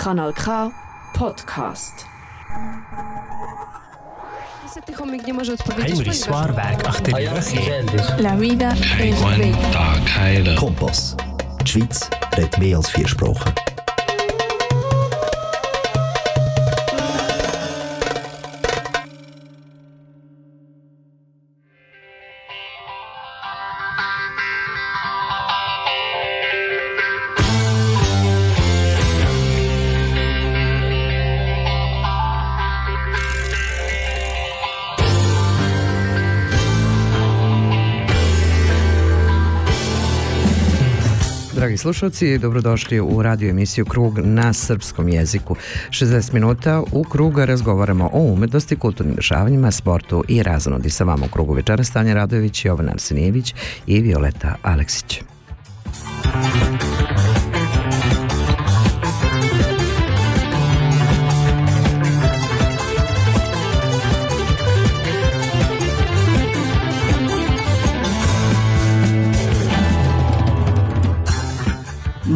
Kanal K Podcast. Heinrich Swarberg, Achterjürche. La vida es bella. Kompass. Die Schweiz redet mehr als vier Sprachen. Slušalci, dobrodošli u radio emisiju Krug na srpskom jeziku. 60 minuta u Kruga razgovaramo o umetnosti, kulturnim dešavanjima, sportu i razonodi sa vama u Krugu večera Stanja Radojević, Jovan Arsenijević i Violeta Aleksić.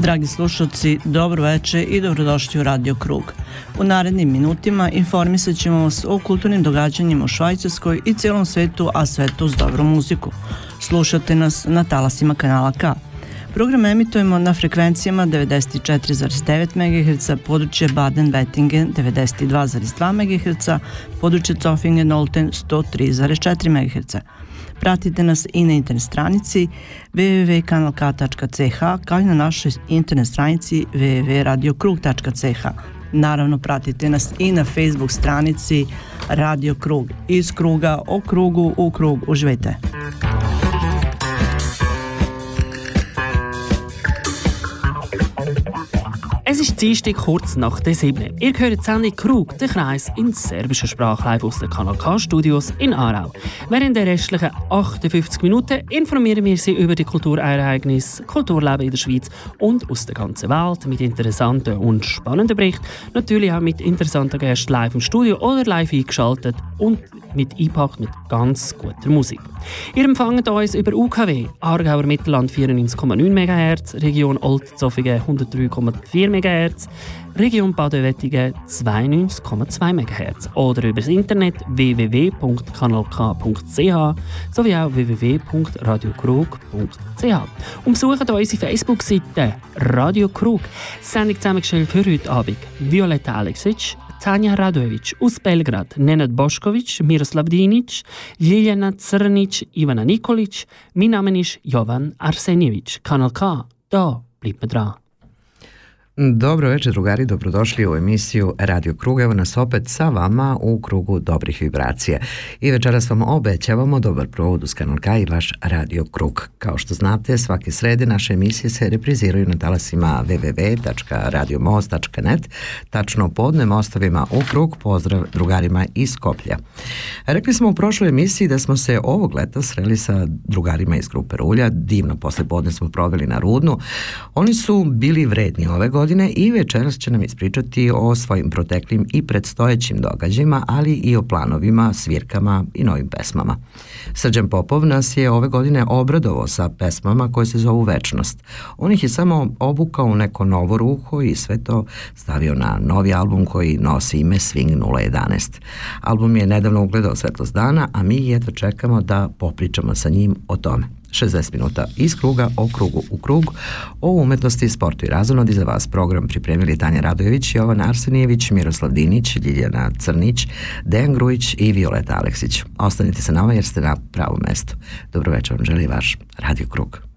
Dragi slušalci, dobro veče i dobrodošli u Radio Krug. U narednim minutima informisat ćemo vas o kulturnim događanjima u Švajcarskoj i celom svetu, a sve to uz dobru muziku. Slušate nas na talasima kanala K. Program emitujemo na frekvencijama 94,9 MHz, područje Baden-Wettingen 92,2 MHz, područje Zofingen-Olten 103,4 MHz. Pratite nas i na internet stranici www.kanalk.ch kao i na našoj internet stranici www.radiokrug.ch. Naravno, pratite nas i na Facebook stranici Radio Krug. Iz kruga, o krugu, u krug. Uživajte! Es ist Dienstag kurz nach der 7. Ihr hört die Sendung Krug, den Kreis in serbischer Sprache live aus den Kanal K Studios in Aarau. Während der restlichen 58 Minuten informieren wir Sie über die Kulturereignisse, Kulturleben in der Schweiz und aus der ganzen Welt mit interessanten und spannenden Berichten. Natürlich auch mit interessanten Gästen live im Studio oder live eingeschaltet und mit eingepackt mit ganz guter Musik. Ihr empfangt uns über UKW, Aargauer Mittelland 94,9 MHz, Region Oldzofingen 103,4 MHz, Region Baden-Wettigen 92,2 MHz oder über das Internet www.kanalk.ch sowie auch www.radiokrug.ch. Und besucht unsere Facebook-Seite Radio Krug. Sendung zusammengestellt für heute Abend Violetta Aleksic, Tanja Radojević aus Belgrad, Nenad Bošković, Miroslav Dinić, Ljiljana Crnić, Ivana Nikolić. Mein Name ist Jovan Arsenijević. Kanal K, da bleibt mir dran. Dobro večer drugari, dobrodošli u emisiju Radio Krug. Evo nas opet sa vama u krugu dobrih vibracija. I večeras vam obećavamo dobar provod uz Kanal K i vaš Radio Krug. Kao što znate, svake srede naše emisije se repriziraju na talasima www.radiomost.net, tačno podne mostovima u krug. Pozdrav drugarima iz Skoplja. Rekli smo u prošloj emisiji da smo se ovog leta sreli sa drugarima iz grupe Rulja. Divno posle podne smo proveli na Rudnu. Oni su bili vredni ove godine godine i večeras će nam ispričati o svojim proteklim i predstojećim događajima, ali i o planovima, svirkama i novim pesmama. Srđan Popov nas je ove godine obradovao sa pesmama koje se zovu Večnost. On ih je samo obukao u neko novo ruho i sve to stavio na novi album koji nosi ime Swing 011. Album je nedavno ugledao svetlost dana, a mi jedva čekamo da popričamo sa njim o tome. 60 minuta iz kruga o krugu u krug o umetnosti, sportu i razonodi za vas program pripremili Tanja Radojević, Jovan Arsenijević, Miroslav Dinić, Ljiljana Crnić, Dejan Grujić i Violeta Aleksić. Ostanite sa nama jer ste na pravom mestu. Dobro večer vam želi vaš Radio Krug.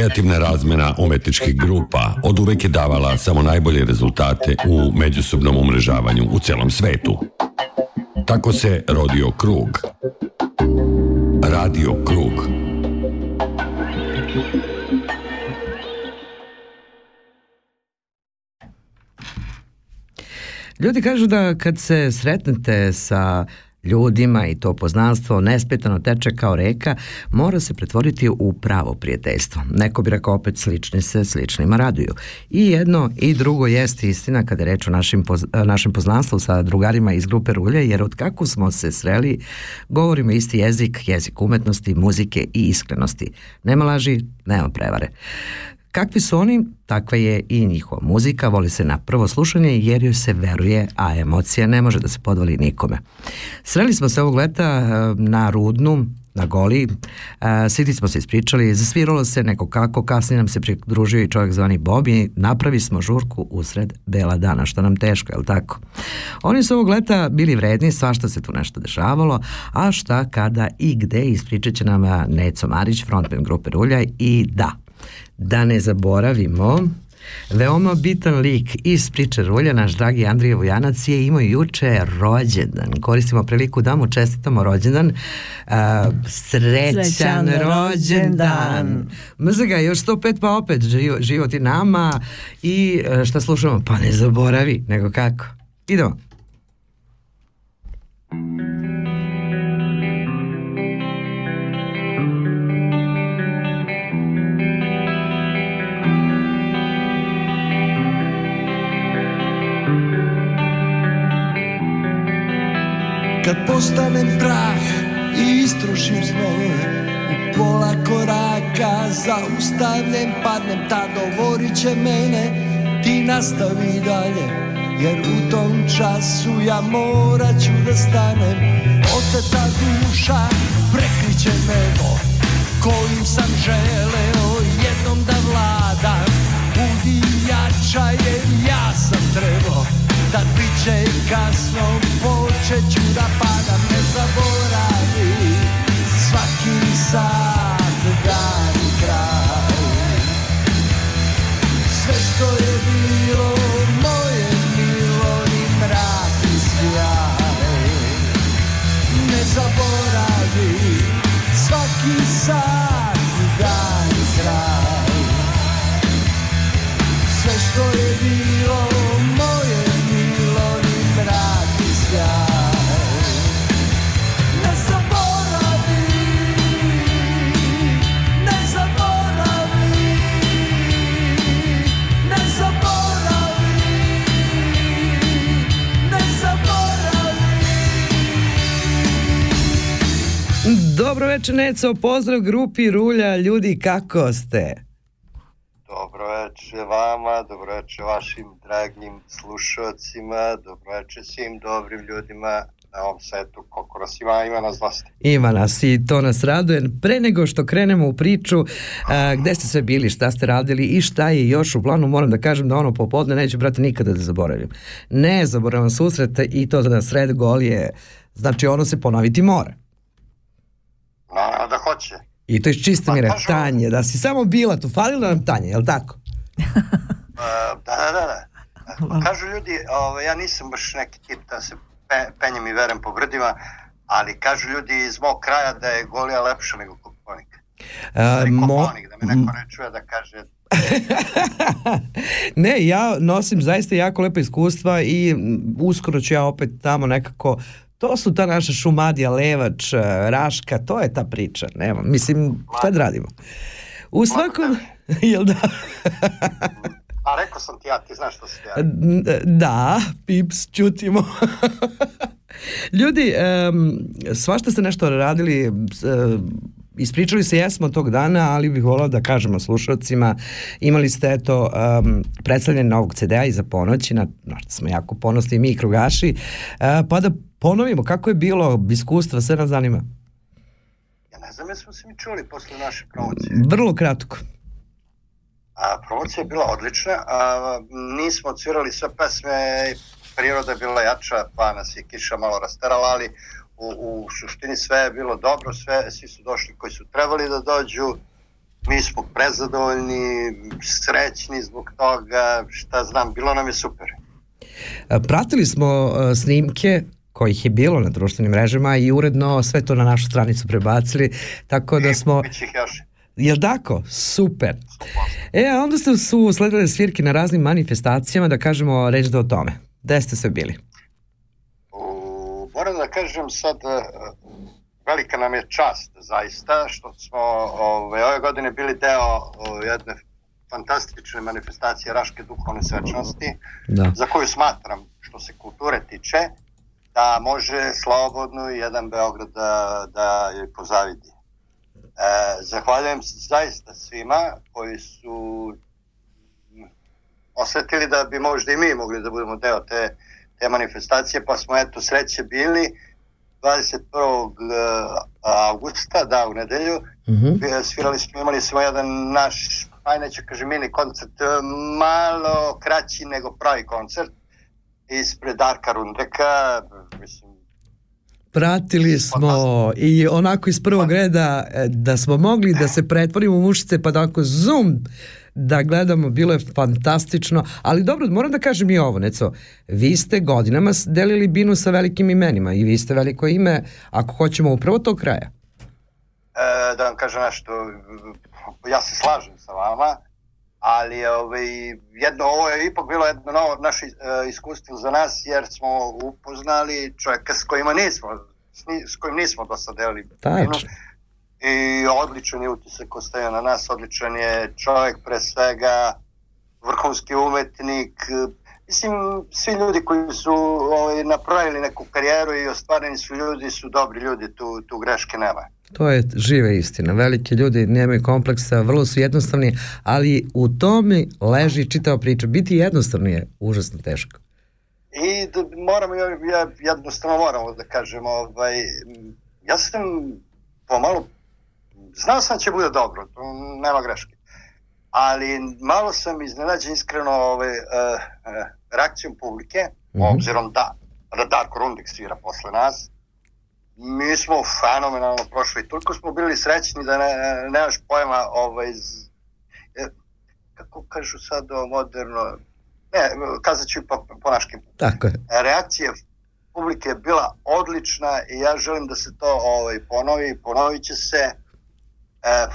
Kreativna razmena umetničkih grupa od uvek je davala samo najbolje rezultate u međusobnom umrežavanju u celom svetu. Tako se rodio krug. Radio krug. Ljudi kažu da kad se sretnete sa ljudima i to poznanstvo nespetano teče kao reka, mora se pretvoriti u pravo prijateljstvo. Neko bi rekao opet slični se sličnima raduju. I jedno i drugo jeste istina kada je reč o našim, poz, našem poznanstvu sa drugarima iz grupe Rulje, jer od kako smo se sreli, govorimo isti jezik, jezik umetnosti, muzike i iskrenosti. Nema laži, nema prevare. Kakvi su oni, takva je i njihova muzika, voli se na prvo slušanje jer joj se veruje, a emocija ne može da se podvali nikome. Sreli smo se ovog leta eh, na Rudnu, na Goli, eh, siti smo se ispričali, zasviralo se neko kako, kasnije nam se pridružio i čovjek zvani Bob i napravi smo žurku usred bela dana, što nam teško, je li tako? Oni su ovog leta bili vredni, svašta se tu nešto dešavalo, a šta, kada i gde ispričat će nam eh, Neco Marić, frontman grupe Rulja i da, da ne zaboravimo Veoma bitan lik iz priče Rulja, naš dragi Andrije Vujanac je imao juče rođendan. Koristimo priliku da mu čestitamo rođendan. Uh, srećan, Srećan rođendan. Mrza ga još 105 pa opet živo, život i nama i uh, šta slušamo? Pa ne zaboravi, nego kako. Idemo. Kad postanem prah i istrušim snove. U pola koraka zaustavljem, padnem Tad govorit će mene Ti nastavi dalje Jer u tom času ja morat ću da stanem. Oteta duša prekriće nebo Kojim sam želeo jednom da vladam. Budi jača jer ja sam trebao da bit će kasno počet ću da padam ne zaboravi. Svaki sat dan i kraj. Sve što je bilo Dobro večer, Neco, pozdrav grupi Rulja, ljudi, kako ste? Dobro večer vama, dobro večer vašim dragim slušalcima, dobro večer svim dobrim ljudima na ovom svetu, koliko nas ima, ima nas dosta. Ima nas i to nas raduje. Pre nego što krenemo u priču, a, gde ste sve bili, šta ste radili i šta je još u planu, moram da kažem da ono popodne neću, brate, nikada da zaboravim. Ne zaboravam susret i to da sred gol je, znači ono se ponoviti mora. Hoće. I to iz čiste Pa, mire, kažu- Tanje, da si samo bila tu, falila nam Tanje, jel tako? E, da, da, da, da. Pa Kažu ljudi, ovaj, ja nisam baš neki tip da se pe, penjem i verem po brdima, ali kažu ljudi iz mog kraja da je Golija lepša nego Koponik. A, Mo... mo- Koponik, da me neko ne čuje da kaže ne, ja nosim zaista jako lepa iskustva i uskoro ću ja opet tamo nekako To su ta naša šumadija, levač, eh, raška, to je ta priča. Nema, mislim, šta da radimo? U svakom... Jel da? A rekao sam ti ja, ti znaš što si ti ja. Da, pips, čutimo. Ljudi, um, svašta ste nešto radili, uh, ispričali se jesmo tog dana, ali bih volao da kažemo slušalcima, imali ste eto um, predstavljanje novog CD-a iza ponoći, na, na što smo jako ponosni mi i krugaši, uh, pa da ponovimo kako je bilo iskustva, sve nas zanima. Ja ne znam jesmo se mi čuli posle naše promocije. Vrlo kratko. A, promocija je bila odlična, a, nismo odsvirali sve pesme, priroda je bila jača, pa nas je kiša malo rasterala, ali u, u suštini sve je bilo dobro, sve, svi su došli koji su trebali da dođu, mi smo prezadovoljni, srećni zbog toga, šta znam, bilo nam je super. Pratili smo e, snimke kojih je bilo na društvenim mrežama i uredno sve to na našu stranicu prebacili, tako da smo... Jel tako? Super. E, a onda ste su sledile svirke na raznim manifestacijama, da kažemo reći da o tome. Gde ste sve bili? U, moram da kažem sad, e, velika nam je čast zaista što smo ove, ove godine bili deo o, jedne fantastične manifestacije Raške duhovne svečnosti, Da. za koju smatram, što se kulture tiče, da može slobodno jedan Beograd da, da joj pozavidi. E, zahvaljujem se zaista svima koji su osetili da bi možda i mi mogli da budemo deo te, te manifestacije, pa smo eto sreće bili 21. augusta, da, u nedelju, Mhm. E, svirali smo, imali smo jedan naš, aj neću kažem mini koncert, e, malo kraći nego pravi koncert, ispred Darka Rundeka, mislim, Pratili smo i onako iz prvog reda e, da smo mogli da se pretvorimo u mušice pa da onako zoom da gledamo, bilo je fantastično, ali dobro, moram da kažem i ovo, Neco, vi ste godinama delili binu sa velikim imenima i vi ste veliko ime, ako hoćemo upravo tog kraja. e, da vam kažem nešto, ja se slažem sa vama, ali ovaj, jedno, ovo je ipak bilo jedno novo naše e, iskustvo za nas, jer smo upoznali čovjeka s kojima nismo, s, kojim nismo do sad delili. Tačno. I odličan je utisak ostavio na nas, odličan je čovjek pre svega, vrhunski umetnik, mislim, svi ljudi koji su ovaj, napravili neku karijeru i ostvareni su ljudi, su dobri ljudi, tu, tu greške nema. To je žive istina. Veliki ljudi nemaju kompleksa, vrlo su jednostavni, ali u tome leži čitava priča. Biti jednostavno je užasno teško. I da, moram, ja, ja jednostavno moramo da kažem, ovaj, ja sam pomalo, znao sam da će bude dobro, nema greške, ali malo sam iznenađen iskreno ovaj, uh, uh, reakcijom publike, Mhm. obzirom da, da Darko Rundik svira posle nas, mi smo fenomenalno prošli, toliko smo bili srećni da ne, nemaš pojma ovaj, z- e, kako kažu sad o moderno, ne, kazat ću po, po naškim Tako je. reakcija publike je bila odlična i ja želim da se to ovaj, ponovi, ponovit će se. E,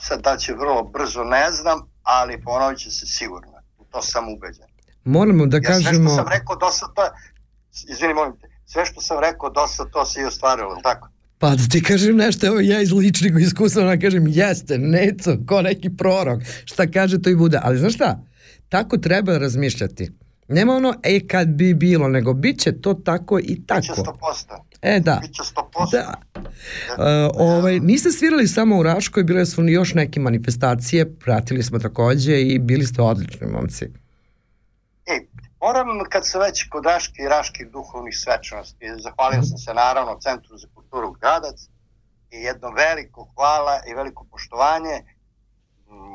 sad da će vrlo brzo ne znam, ali ponovit će se sigurno. U to sam ubeđen. Moramo da ja sve kažemo... što sam rekao do sad to izvini molim te sve što sam rekao do sad to se i ostvarilo, je li tako? Pa da ti kažem nešto, evo ja iz ličnog iskustva da kažem jeste, neco, ko neki prorok, šta kaže to i bude. Ali znaš šta, tako treba razmišljati. Nema ono, e kad bi bilo, nego bit će to tako i Biće tako. 100%. E da. Biće 100%. Da. E, ovaj, niste svirali samo u Raškoj, bile su još neke manifestacije, pratili smo takođe i bili ste odlični momci. E, moram kad se već kod Raške i Raških duhovnih svečanosti, zahvalio sam se naravno Centru za kulturu Gradac i jedno veliko hvala i veliko poštovanje.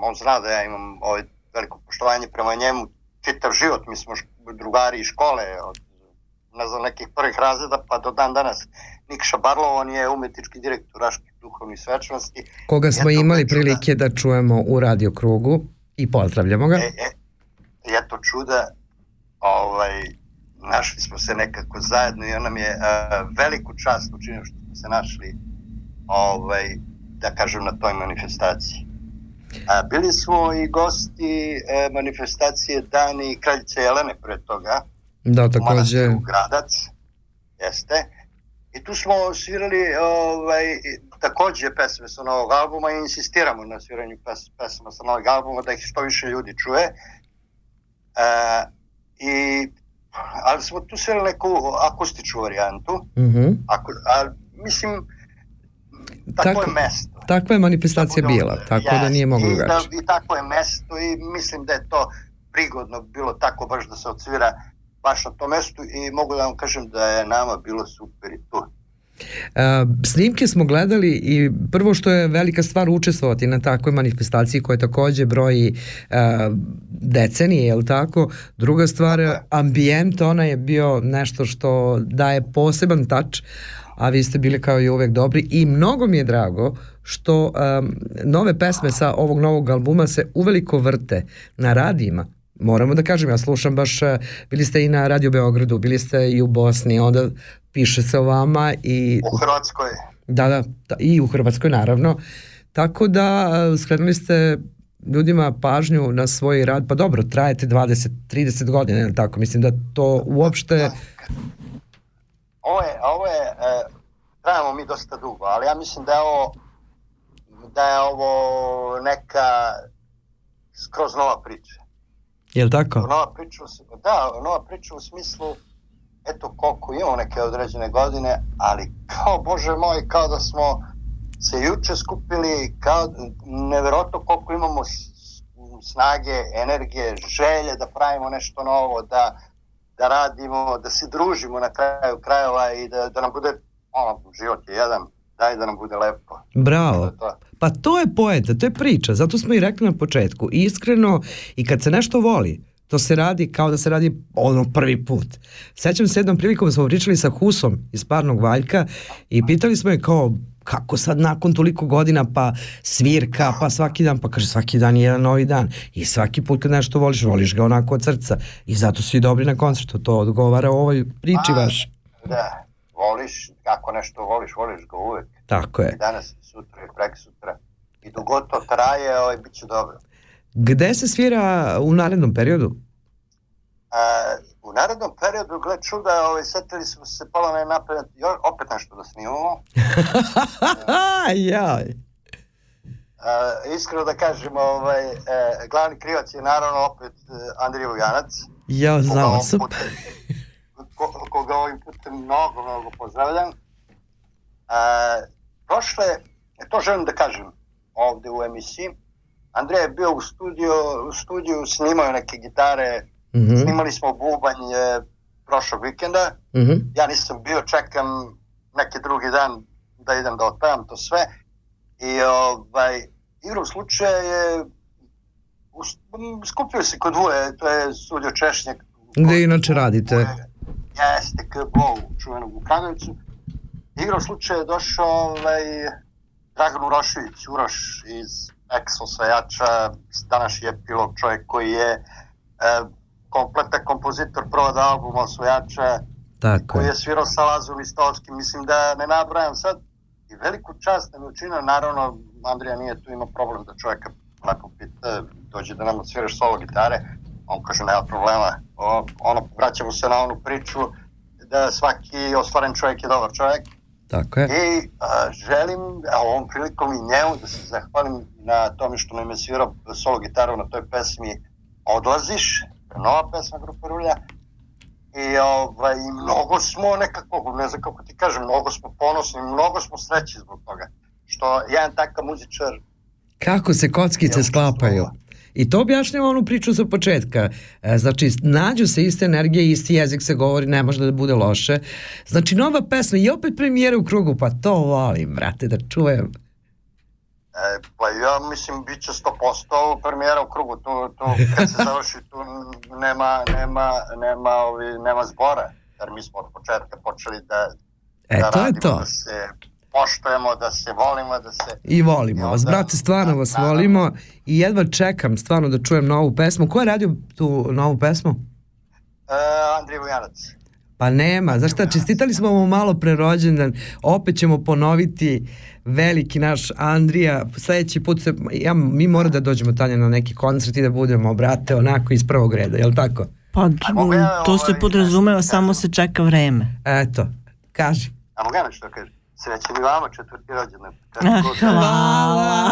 On zna da ja imam ovaj veliko poštovanje prema njemu čitav život, mi smo drugari iz škole od ne znam, nekih prvih razreda pa do dan danas. Nikša Barlov, on je umetnički direktor Raških duhovnih svečanosti. Koga smo Eto, imali prilike da čujemo u radio krugu i pozdravljamo ga. E, e, eto čuda, ovaj, našli smo se nekako zajedno i on nam je uh, veliku čast učinio što smo se našli ovaj, da kažem na toj manifestaciji. A, bili smo i gosti e, manifestacije Dani Kraljice Jelene pre toga, Da, u takođe. manastiru Gradac, jeste. I tu smo svirali ovaj, takođe pesme sa novog albuma i insistiramo na sviranju pes, pesama sa novog albuma da ih što više ljudi čuje. E, i, ali smo tu svirali neku akustičnu varijantu. Mhm. Ako, a, mislim, tako, Tako- je mesto. Takva je manifestacija Tako da- bila, tako da nije moglo I, da, drugačije. I tako je mesto i mislim da je to prigodno bilo tako baš da se odsvira baš na tom mestu i mogu da vam kažem da je nama bilo super i tu. Snimke smo gledali i prvo što je velika stvar učestvovati na takvoj manifestaciji koja takođe broji decenije, je li tako? Druga stvar, ambijent, ona je bio nešto što daje poseban tač, a vi ste bili kao i uvek dobri i mnogo mi je drago što um, nove pesme sa ovog novog albuma se uveliko vrte na radijima. Moramo da kažem, ja slušam baš, bili ste i na Radio Beogradu, bili ste i u Bosni, onda piše o vama i... U Hrvatskoj. Da, da, da i u Hrvatskoj naravno. Tako da uh, skrenuli ste ljudima pažnju na svoj rad, pa dobro, trajete 20-30 godina, ne tako, mislim da to uopšte... Ovo je, ovo je, e, trajamo mi dosta dugo, ali ja mislim da je ovo, da je ovo neka skroz nova priča. Je li tako? Nova priča, da, nova priča u smislu, eto koliko imamo neke određene godine, ali kao, bože moj, kao da smo se juče skupili, kao neverovatno koliko imamo snage, energije, želje da pravimo nešto novo, da, da radimo, da se družimo na kraju krajeva i da, da nam bude, ono, život je jedan, daj da nam bude lepo. Bravo. To. Pa to je poenta, to je priča, zato smo i rekli na početku, iskreno i kad se nešto voli, to se radi kao da se radi ono prvi put. Sećam se jednom prilikom smo pričali sa Husom iz Parnog Valjka i pitali smo je kao kako sad nakon toliko godina pa svirka pa svaki dan pa kaže svaki dan je jedan novi dan i svaki put kad nešto voliš voliš ga onako od srca i zato svi dobri na koncertu to odgovara ovoj priči vaš Da, voliš, kako nešto voliš, voliš ga uvek. tako I je danas, i sutra, i prek sutra. I dok to traje, ovaj, bit će dobro. Gde se svira u narednom periodu A, u narednom periodu, gled čuda, ovaj, setili smo se pola ne napred, opet nešto da snimamo. jaj A, iskreno da kažem, ovaj, e, glavni krivac je naravno opet e, Andrija Vujanac. Ja znao, putem- ko, koga ovim putem mnogo, mnogo pozdravljam. A, prošle, e, to želim da kažem ovde u emisiji, Andrija je bio u studiju, u studiju snimao neke gitare, Mhm, snimali smo bubanj e, prošlog vikenda, mhm. ja nisam bio, čekam neki drugi dan da idem da otpevam to sve i ovaj, igrom slučaja je skupio se kod Vuje, to je studio Češnjak. Gde inače radite? Jeste, KBO, čuvenog u Kragujevcu. Igrom slučaja je došao ovaj, Dragan Urošević, Uroš iz ex osvajača, današnji epilog čovjek koji je e, kompletan kompozitor provoda albuma osvajača, Tako koji je. svirao sa Lazom Istovskim, mislim da ne nabrajam sad i veliku čast nam je učinio, naravno Andrija nije tu imao problem da čovjeka onako pita, dođe da nam odsviraš solo gitare, on kaže nema problema, o, ono, vraćamo se na onu priču da svaki ostvaren čovjek je dobar čovjek Tako je. i a, želim a, ovom prilikom i njemu da se zahvalim na tome što nam je svirao solo gitaru na toj pesmi Odlaziš, nova pesma grupe Rulja i ovaj, i mnogo smo nekako, ne znam kako ti kažem, mnogo smo ponosni, mnogo smo sreći zbog toga što jedan takav muzičar Kako se kockice sklapaju. I to objašnjava onu priču sa početka. E, Znači, nađu se iste energije, isti jezik se govori, ne može da bude loše. Znači, nova pesma i opet premijera u krugu, pa to volim, brate, da čujem. E, pa ja mislim bit će 100% premijera u krugu, tu, tu kad se završi tu nema, nema, nema, ovi, nema zbora, jer mi smo od početka počeli da, E, da to je radimo, to. da se poštujemo, da se volimo, da se... I volimo vas, onda- brate, stvarno vas naravno. volimo i jedva čekam stvarno da čujem novu pesmu. Ko je radio tu novu pesmu? E, Andrij Vujanac. Pa nema, znaš šta, čestitali smo mu malo pre rođendan, opet ćemo ponoviti veliki naš Andrija, sledeći put se, ja, mi mora da dođemo Tanja na neki koncert i da budemo, brate, onako iz prvog reda, jel tako? Pa to se ovaj, podrazumeva, da- samo se čeka vreme. Eto, kaži. A mogu ja nešto da kažem? Srećan i vama četvrti rođendan. Ah, Hvala.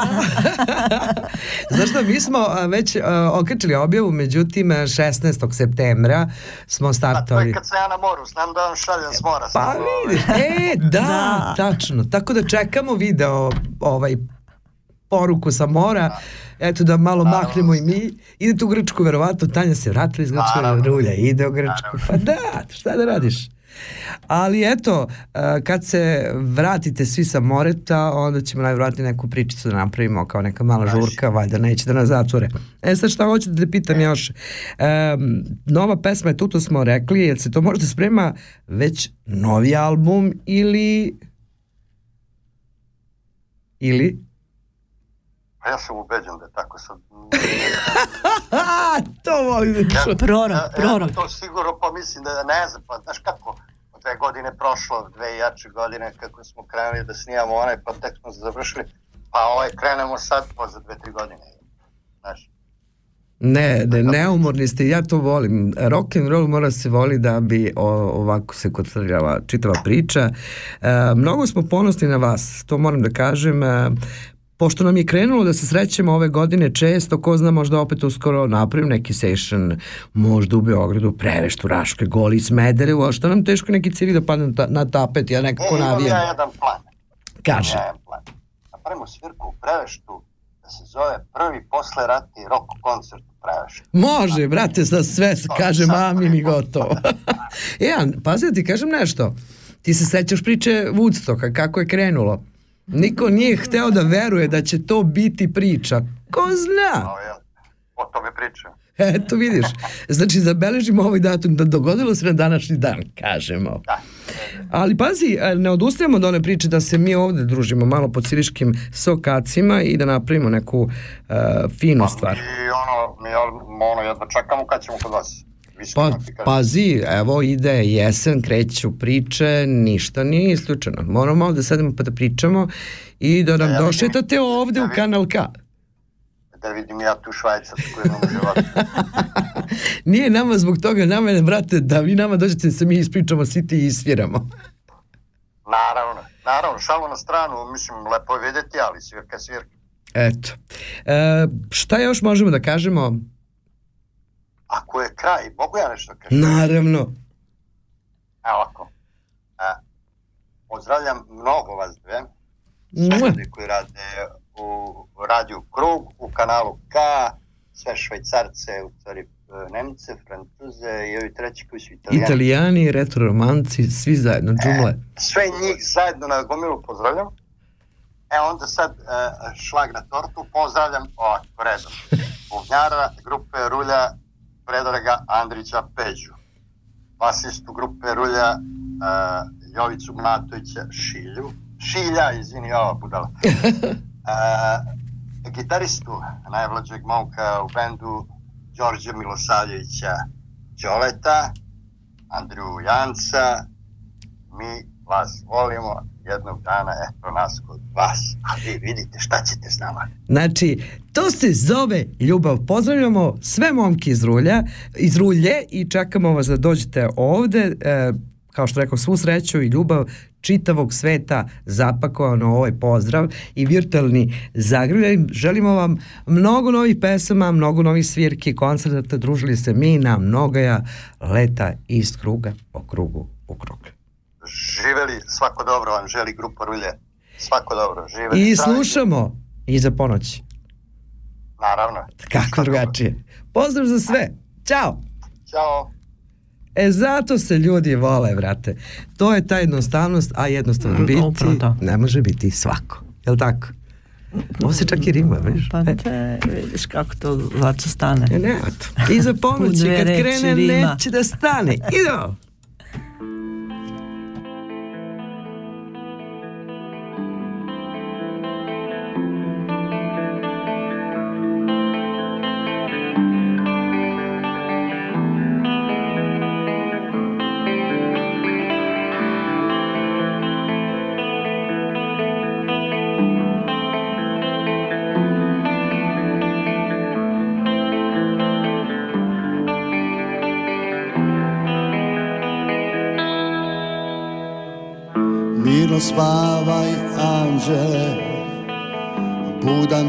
Znaš šta, mi smo već a, okačili objavu, međutim 16. septembra smo A to je startali. kad sam ja na moru, znam da vam šaljem s mora. Pa ovaj, vidiš, e, da, Da. tačno. Tako da čekamo video, ovaj, poruku sa mora, eto da malo Naravno. mahnemo i mi. Idete u Grčku, verovatno, Tanja se vratila iz Grčke. Rulja ide u Grčku. Pa da, šta da radiš? Ali eto, e, kad se vratite svi sa Moreta, onda ćemo najvjerojatnije neku pričicu da napravimo kao neka mala žurka, valjda neće da nas zatvore. E sad šta hoću da te pitam još, e, nova pesma je tu, to smo rekli, jel se to možda sprema već novi album ili ili Pa ja sam ubeđen da je tako sad. to volim da čujem. Prorok, Ja, prorok. ja to sigurno pa mislim da ne znam, pa znaš kako, dve godine prošlo, dve jače godine kako smo krenuli da snimamo onaj, pa tek smo završili, pa ovaj krenemo sad pa za dve, tri godine. Znaš, Ne, ne, neumorni ste, ja to volim. Rock and roll mora se voli da bi ovako se koncentrirala čitava priča. E, mnogo smo ponosni na vas, to moram da kažem. E, pošto nam je krenulo da se srećemo ove godine često, ko zna možda opet uskoro napravim neki session, možda u Beogradu, Preveštu, Raške, Goli, Smederevu, a što nam teško neki cili da padne na, ta- na tapet, ja nekako e, navijam. ja jedan plan. Kaže. Ja jedan plan. Napravimo svirku u Preveštu da se zove prvi posle ratni rock koncert u Preveštu. Može, brate, za sve se kaže mami mi gotovo. e, a, pazi da ti kažem nešto. Ti se sećaš priče Woodstocka, kako je krenulo. Niko nije hteo da veruje da će to biti priča. Ko zna? O, tome pričam. Eto vidiš. Znači, zabeležimo ovaj datum da dogodilo se na današnji dan, kažemo. Da. Ali pazi, ne odustajemo od one priče da se mi ovde družimo malo po ciriškim sokacima i da napravimo neku uh, finu stvar. I ono, mi ono, jedva čekamo kad ćemo kod vas. Pa, pazi, evo ide jesen, kreću priče, ništa nije isključeno. Moramo malo da sedemo pa da pričamo i da nam Ja vidim- došetate ovde ja u vidim- Kanal K. Da vidim ja tu švajcarsku jednom životu. Nije nama zbog toga, nama je, brate, da vi nama dođete da se mi ispričamo, svi ti isviramo. Naravno, naravno, šalu na stranu, mislim, lepo je vidjeti, ali svirka, svirka. Eto. E, šta još možemo da kažemo? Ako je kraj, mogu ja nešto da kažem? Naravno. Evo ovako. A, pozdravljam mnogo vas dve. Sve koji rade u radiju Krug, u kanalu K, sve švajcarce, u stvari e, Nemce, Francuze i ovi treći koji su italijani. Italijani, retro romanci, svi zajedno, džumle. Sve njih zajedno na gomilu pozdravljam. E onda sad e, šlag na tortu, pozdravljam ovako redom. Buvnjara grupe Rulja Predraga Andrića Peđu. Basistu grupe Rulja e, Jovicu Mlatovića Šilju. Šilja, izvini, ova budala. E, gitaristu najmlađeg momka u bendu Đorđe Milosavljevića Đoleta, Andriju Janca, mi vas volimo jednog dana, eto nas kod vas, a vi vidite šta ćete s nama. Znači, to se zove ljubav. Pozdravljamo sve momke iz Rulja, iz Rulje i čekamo vas da dođete ovde. E, kao što rekao, svu sreću i ljubav čitavog sveta zapakovano ovaj pozdrav i virtualni zagrljaj. Želimo vam mnogo novih pesama, mnogo novih svirki, koncerta, družili se mi na mnogaja leta iz kruga po krugu u krug. Živeli, svako dobro vam želi grupa Rulje. Svako dobro, živeli. I slušamo iza ponoći. Naravno. Kako drugačije. Pozdrav za sve. Ćao. Ćao. E zato se ljudi vole, brate. To je ta jednostavnost, a jednostavno biti ne može biti svako. Jel tako? Ovo se čak i rima, vidiš? Pa te, vidiš kako to zlača stane. E, ne, eto. Iza U ponoći, dve kad krene, rima. neće da stane. Idemo!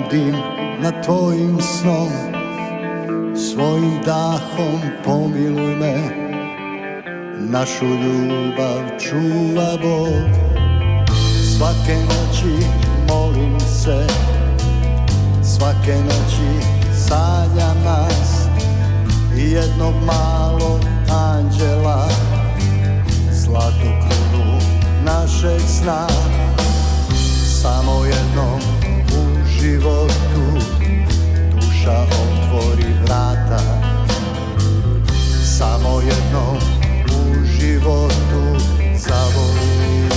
Budan dim nad tvojim snom. Svojim dahom pomiluj me Našu ljubav čuva Bog Svake noći molim se. Svake noći sanjam nas I jednog malog anđela. Zlatu krunu našeg sna Samo jednom životu. Duša otvori vrata. Samo jednom u životu zavoli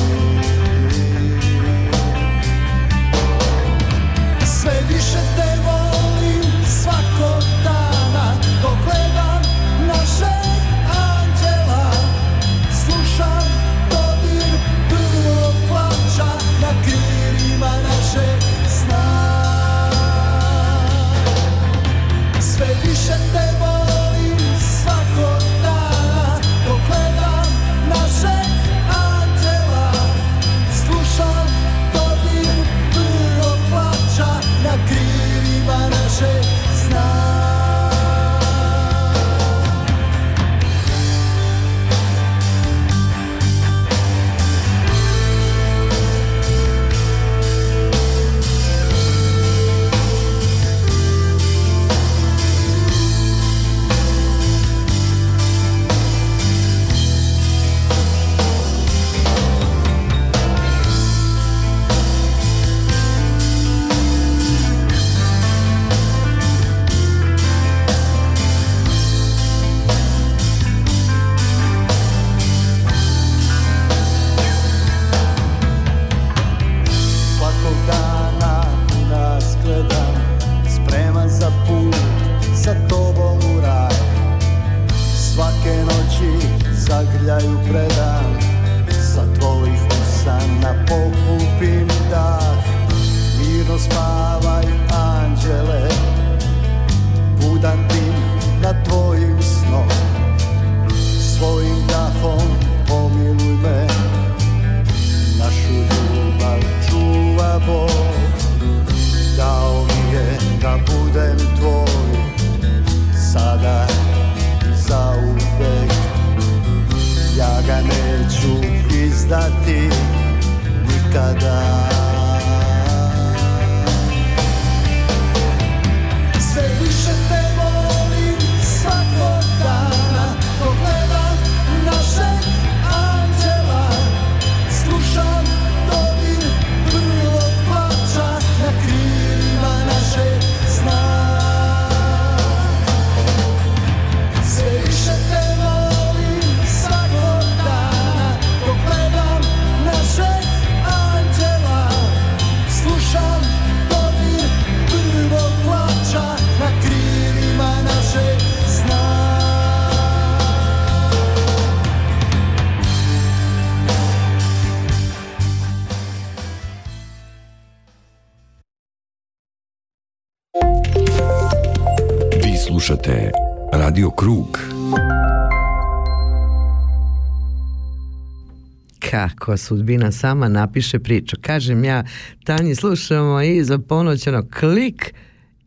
Kako sudbina sama napiše priču. Kažem ja, Tanji, slušamo i za ponoć ono klik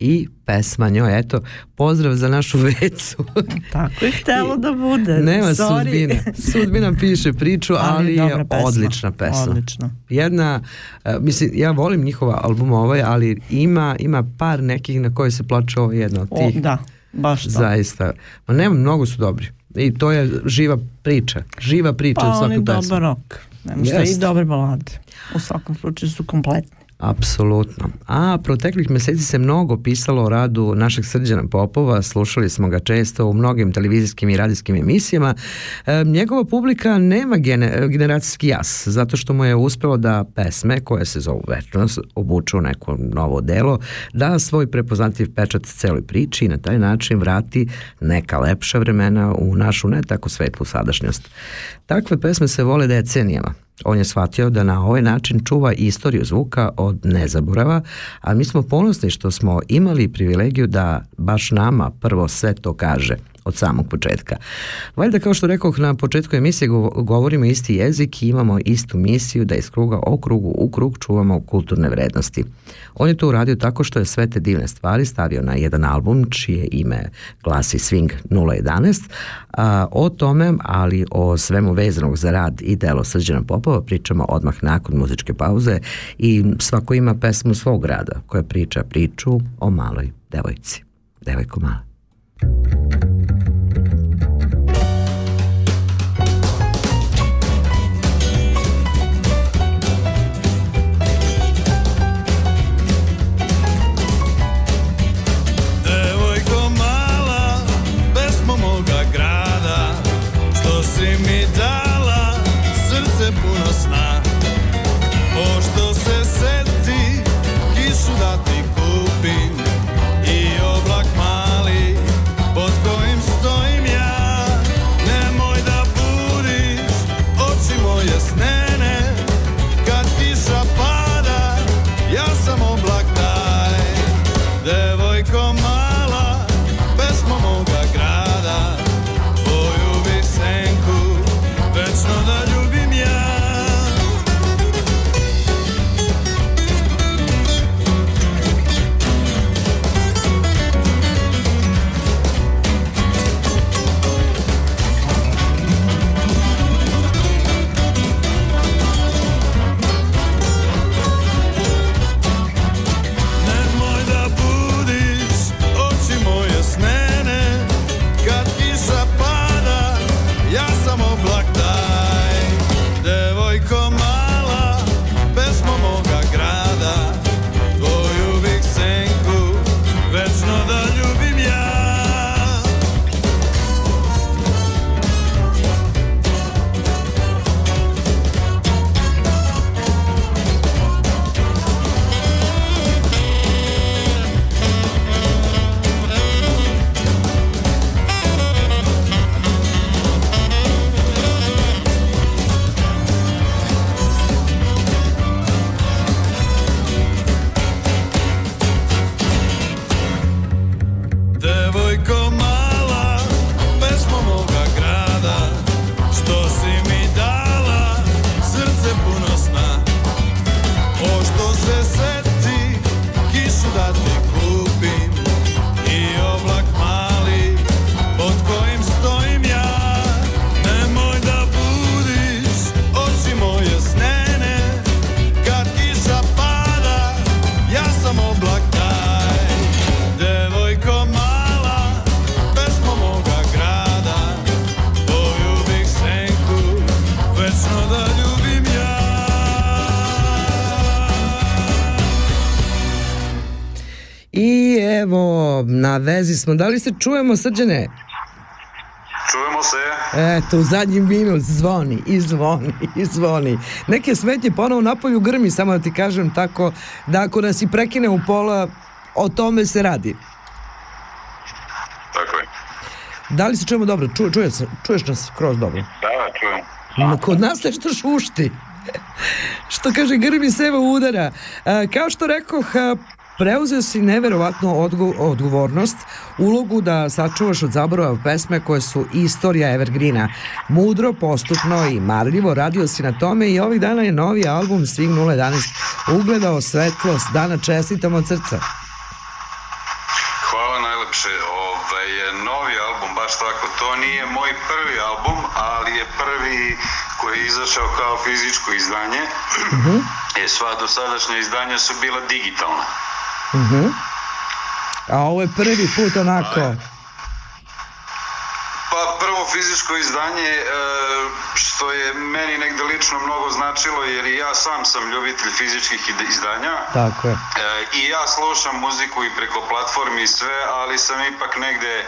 i pesma njoj. Eto, pozdrav za našu vecu. Tako je htelo da bude. Nema Sorry. sudbina. Sudbina piše priču, ali, Ali je pesma. odlična pesma. Odlično. Jedna, e, mislim, ja volim njihova albuma ovaj, ali ima, ima par nekih na koje se plače ovo jedno od O, tih. da, baš to. Zaista. Ma nema, mnogo su dobri. I to je živa priča. Živa priča Pa u on svakoj je pesmi. dobar rok. Nema šta, i dobre balade. U svakom slučaju su kompletni. Apsolutno. A proteklih meseci se mnogo pisalo o radu našeg Srđana Popova, slušali smo ga često u mnogim televizijskim i radijskim emisijama. E, njegova publika nema gene, generacijski jas, zato što mu je uspelo da pesme koje se zovu večnost obuču u neko novo delo, da svoj prepoznatljiv pečat celoj priči i na taj način vrati neka lepša vremena u našu ne tako svetlu sadašnjost. Takve pesme se vole decenijama. On je shvatio da na ovaj način čuva istoriju zvuka od nezaborava, a mi smo ponosni što smo imali privilegiju da baš nama prvo sve to kaže od samog početka. Valjda kao što rekoh na početku emisije go- govorimo isti jezik i imamo istu misiju da iz kruga o krugu u krug čuvamo kulturne vrednosti. On je to uradio tako što je sve te divne stvari stavio na jedan album čije ime glasi Swing 011. A, o tome, ali o svemu vezanog za rad i delo Srđana Popova pričamo odmah nakon muzičke pauze i svako ima pesmu svog rada koja priča priču o maloj devojci. Devojko mala. Evo, na vezi smo. Da li se čujemo, srđane? Čujemo se. Eto, u zadnji minut zvoni, i zvoni, i zvoni. Neke smetnje ponovo napolju grmi, samo da ti kažem tako, da ako nas i prekine u pola, o tome se radi. Tako je. Da li se čujemo dobro? Ču, čuješ, čuješ nas kroz dobro? Da, čujem. Ma, Kod nas nešto šušti. što kaže grmi seva udara. E, kao što rekoh, preuzeo si neverovatnu odgo odgovornost, ulogu da sačuvaš od zaborava pesme koje su istorija Evergreena. Mudro, postupno i marljivo radio si na tome i ovih dana je novi album Swing 011 ugledao svetlost. Dana čestitam od srca. Hvala najlepše. Ovaj, novi album, baš tako, to nije moj prvi album, ali je prvi koji je izašao kao fizičko izdanje. Uh -huh. E, sva dosadašnja izdanja su bila digitalna. Uh -huh. A ovo je prvi put onako... Pa prvo fizičko izdanje e, što je meni negde lično mnogo značilo jer i ja sam sam ljubitelj fizičkih izdanja. Tako je. E, I ja slušam muziku i preko platformi i sve, ali sam ipak negde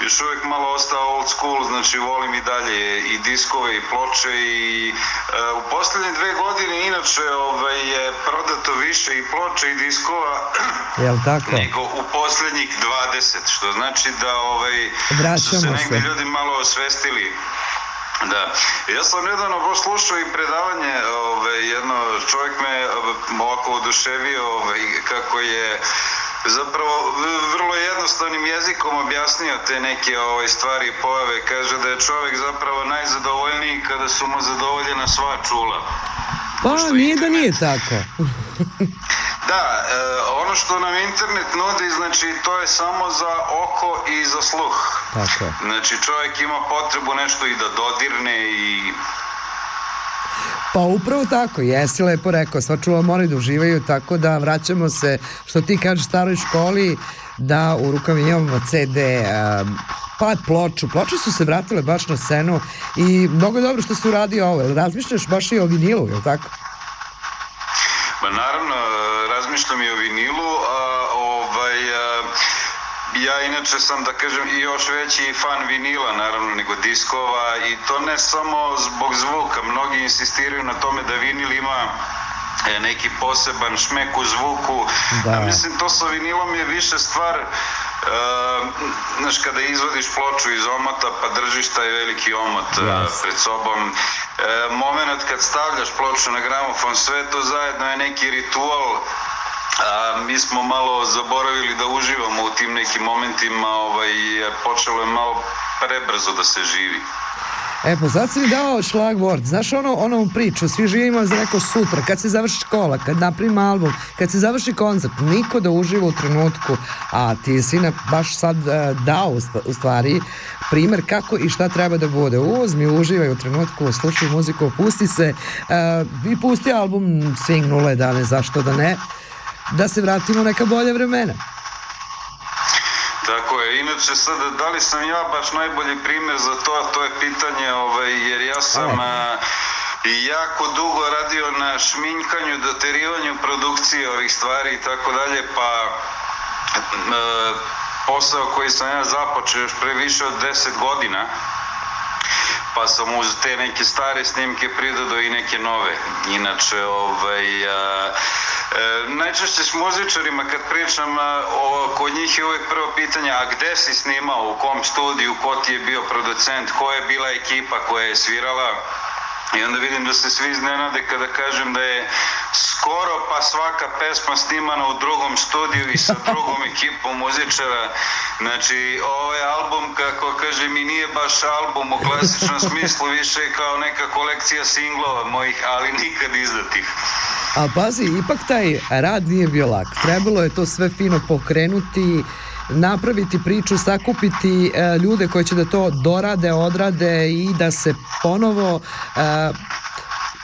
još uvijek malo ostao old school, znači volim i dalje i diskove i ploče i e, u poslednje dve godine inače ovaj, je prodato više i ploče i diskova Jel tako? nego u poslednjih 20, što znači da ovaj, Vraćamo su se negde se. Ljudi malo osvestili Da. Ja sam nedavno baš slušao i predavanje, ovaj, jedno, čovjek me ovaj, ovako oduševio ovaj, kako je zapravo vrlo jednostavnim jezikom objasnio te neke ovaj, stvari i pojave. Kaže da je čovjek zapravo najzadovoljniji kada su mu zadovoljena sva čula. Pa nije da nije tako. Da, e, ono što nam internet nudi, znači to je samo za oko i za sluh. Tako je. Znači čovjek ima potrebu nešto i da dodirne i Pa upravo tako, jesi lepo rekao, sva čula moraju da uživaju, tako da vraćamo se, što ti kažeš, staroj školi, da u rukama imamo CD, pa ploču. Ploče su se vratile baš na scenu i mnogo je dobro što si uradio ovo. Razmišljaš baš i o vinilu, je li tako? Ma naravno, razmišljam i o vinilu, a ovaj, a, ja inače sam, da kažem, i još veći fan vinila, naravno, nego diskova i to ne samo zbog zvuka. Mnogi insistiraju na tome da vinil ima neki poseban šmek u zvuku. Da. Mislim, to sa vinilom je više stvar Uh, znaš, kada izvadiš ploču iz omota pa držiš taj veliki omot uh, Jasne. pred sobom uh, moment kad stavljaš ploču na gramofon sve to zajedno je neki ritual a mi smo malo zaboravili da uživamo u tim nekim momentima ovaj, jer počelo je malo prebrzo da se živi E, pa sad si mi dao šlagvord. Znaš ono, ono priču, svi živimo za neko sutra, kad se završi škola, kad napravimo album, kad se završi koncert, niko da uživa u trenutku, a ti si na, baš sad uh, dao u stvari primer kako i šta treba da bude. Uzmi, uživaj u trenutku, slušaj muziku, pusti se uh, i pusti album Swing 011, zašto da ne, da se vratimo u neka bolja vremena. Tako je, inače sad, da li sam ja baš najbolji primjer za to, to je pitanje, ovaj, jer ja sam a, jako dugo radio na šminkanju, doterivanju produkcije ovih stvari i tako dalje, pa a, posao koji sam ja započeo još pre više od 10 godina, pa sam uz te neke stare snimke pridodao i neke nove. Inače, ovaj, a, e, najčešće s muzičarima kad pričam a, o, kod njih je uvek prvo pitanje a gde si snimao, u kom studiju, ko ti je bio producent, ko je bila ekipa koja je svirala i onda vidim da se svi iznenade kada kažem da je skoro pa svaka pesma snimana u drugom studiju i sa drugom ekipom muzičara. Znači, ovaj album, kako kažem, i nije baš album u klasičnom smislu, više je kao neka kolekcija singlova mojih, ali nikad izdatih. A pazi, ipak taj rad nije bio lak. Trebalo je to sve fino pokrenuti, napraviti priču, sakupiti e, ljude koji će da to dorade, odrade i da se ponovo e,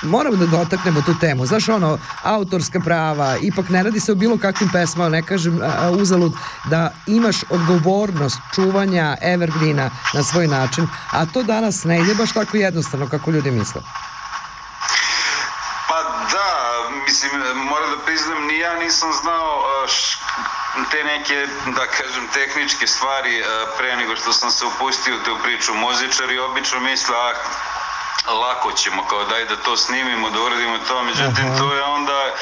moramo da dotaknemo tu temu. Znaš ono, autorska prava, ipak ne radi se o bilo kakvim pesmama, ne kažem a, uzalud da imaš odgovornost čuvanja evergreena na svoj način, a to danas ne ide baš tako jednostavno kako ljudi misle. Pa da, mislim, moram da priznam, ni ja nisam znao a, š, te neke, da kažem, tehničke stvari e, pre nego što sam se upustio u tu priču. Muzičari obično misle, ah, lako ćemo, kao daj da to snimimo, da uradimo to, međutim Aha. to je onda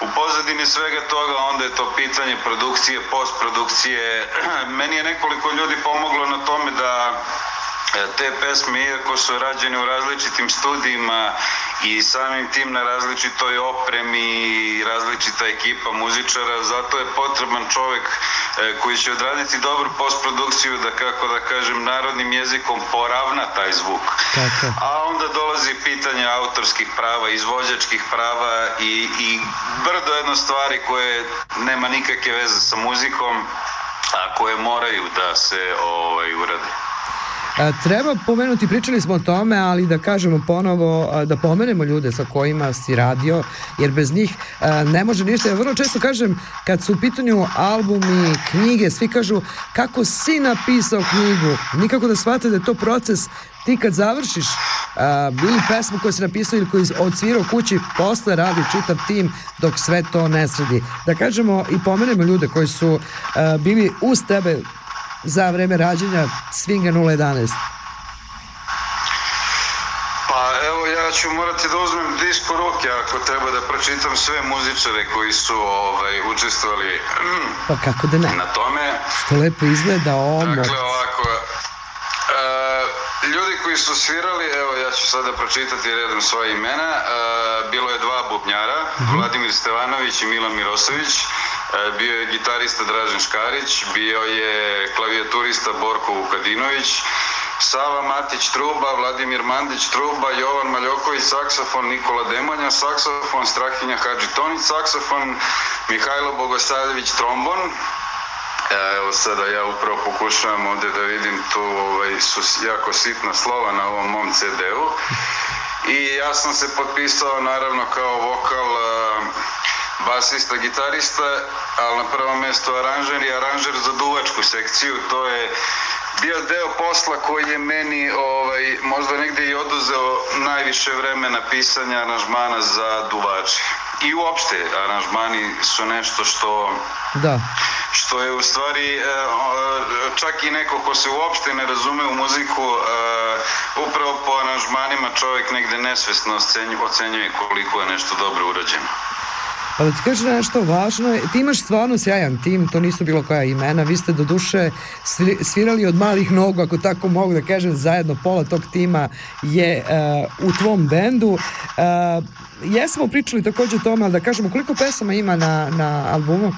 u pozadini svega toga onda je to pitanje produkcije, postprodukcije. Meni je nekoliko ljudi pomoglo na tome da te pesme, iako su rađene u različitim studijima i samim tim na različitoj opremi i različita ekipa muzičara, zato je potreban čovek e, koji će odraditi dobru postprodukciju da, kako da kažem, narodnim jezikom poravna taj zvuk. Tako. A onda dolazi pitanje autorskih prava, izvođačkih prava i, i brdo jedno stvari koje nema nikakve veze sa muzikom, a koje moraju da se ovaj, urade. A, treba pomenuti, pričali smo o tome, ali da kažemo ponovo, a, da pomenemo ljude sa kojima si radio, jer bez njih a, ne može ništa. Ja vrlo često kažem, kad su u pitanju albumi, knjige, svi kažu kako si napisao knjigu, nikako da shvate da je to proces ti kad završiš a, ili pesmu koju si napisao ili koju odsvirao kući, posle radi čitav tim dok sve to ne sredi. Da kažemo i pomenemo ljude koji su bili uz tebe za vreme rađenja Swinga 011. Pa evo ja ću morati da uzmem disk u ruke ako treba da pročitam sve muzičare koji su ovaj, učestvovali Pa kako da ne? na tome. Što lepo izgleda omot. Dakle, ovako, e, ljudi koji su svirali, evo ja ću sada pročitati redom svoje imena, e, bilo je dva bubnjara, Vladimir Stevanović i Milan Mirosović, e, bio je gitarista Dražen Škarić, bio je klavijaturista Borko Vukadinović, Sava Matić Truba, Vladimir Mandić Truba, Jovan Maljoković saksofon, Nikola Demonja saksofon, Strahinja Hadži Tonić saksofon, Mihajlo Bogosavljević trombon, E, Evo sada ja upravo pokušavam ovde da vidim tu ovaj, su jako sitna slova na ovom mom CD-u. I ja sam se potpisao naravno kao vokal basista, gitarista, ali na prvom mestu aranžer i aranžer za duvačku sekciju, to je bio deo posla koji je meni ovaj, možda negde i oduzeo najviše vremena pisanja aranžmana za duvače. I uopšte aranžmani su nešto što Da. što je u stvari e, o, čak i neko ko se uopšte ne razume u muziku e, upravo po aranžmanima čovjek negde nesvesno ocenjuje koliko je nešto dobro urađeno. Pa da ti kažem nešto važno, ti imaš stvarno sjajan tim, to nisu bilo koja imena, vi ste do duše svirali od malih nogu, ako tako mogu da kažem, zajedno pola tog tima je uh, u tvom bendu. Uh, jesmo pričali takođe o tome, ali da kažemo koliko pesama ima na, na albumu?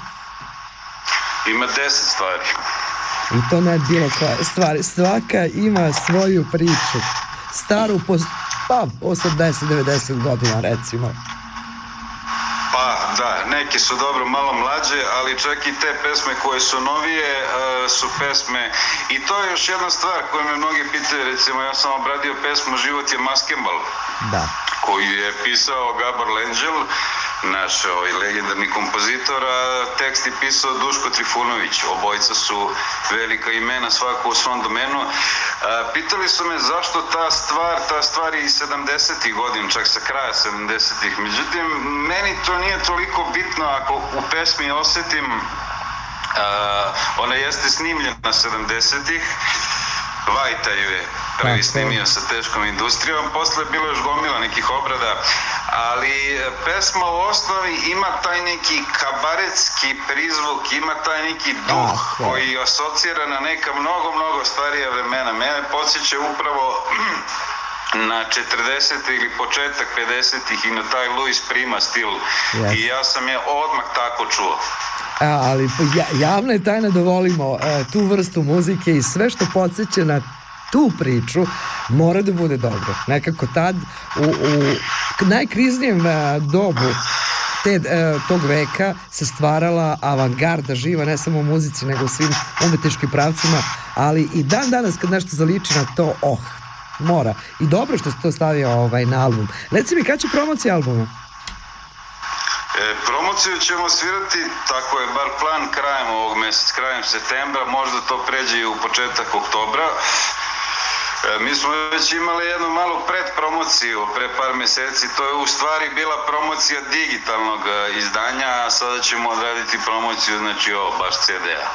Ima deset stvari. I to ne bilo koja stvar. Svaka ima svoju priču. Staru po pa, 80-90 godina recimo. Da, neke su dobro malo mlađe, ali čak i te pesme koje su novije e, su pesme i to je još jedna stvar koju me mnogi pitaju, recimo ja sam obradio pesmu Život je maskembal. Da. koju je pisao Gabor Lenđel, naš ovaj, legendarni kompozitor, a tekst je pisao Duško Trifunović. Obojica su velika imena svako u svom domenu. A, pitali su me zašto ta stvar, ta stvar je iz 70. godina, čak sa kraja 70. Međutim, meni to nije toliko bitno ako u pesmi osetim a, ona jeste snimljena 70-ih, Vajta ju je prvi snimio sa teškom industrijom, posle je bilo još gomila nekih obrada, ali e, pesma u osnovi ima taj neki kabaretski prizvuk, ima taj neki duh koji asocira na neka mnogo, mnogo starija vremena. Mene podsjeća upravo na 40. ili početak 50. i na taj Louis Prima stil Yes. i ja sam je odmah tako čuo. A, ali ja, javna je tajna da volimo e, tu vrstu muzike i sve što podsjeća na tu priču mora da bude dobro. Nekako tad u, u najkriznijem e, dobu te, e, tog veka se stvarala avangarda živa, ne samo u muzici, nego u svim umetničkim pravcima, ali i dan danas kad nešto zaliči na to, oh, mora. I dobro što se to stavio ovaj, na album. Reci mi, kad će promocija albuma? E, promociju ćemo svirati, tako je bar plan krajem ovog meseca, krajem septembra, možda to pređe i u početak oktobra. E, mi smo već imali jednu malu predpromociju pre par meseci, to je u stvari bila promocija digitalnog e, izdanja, a sada ćemo odraditi promociju, znači ovo, baš CD-a.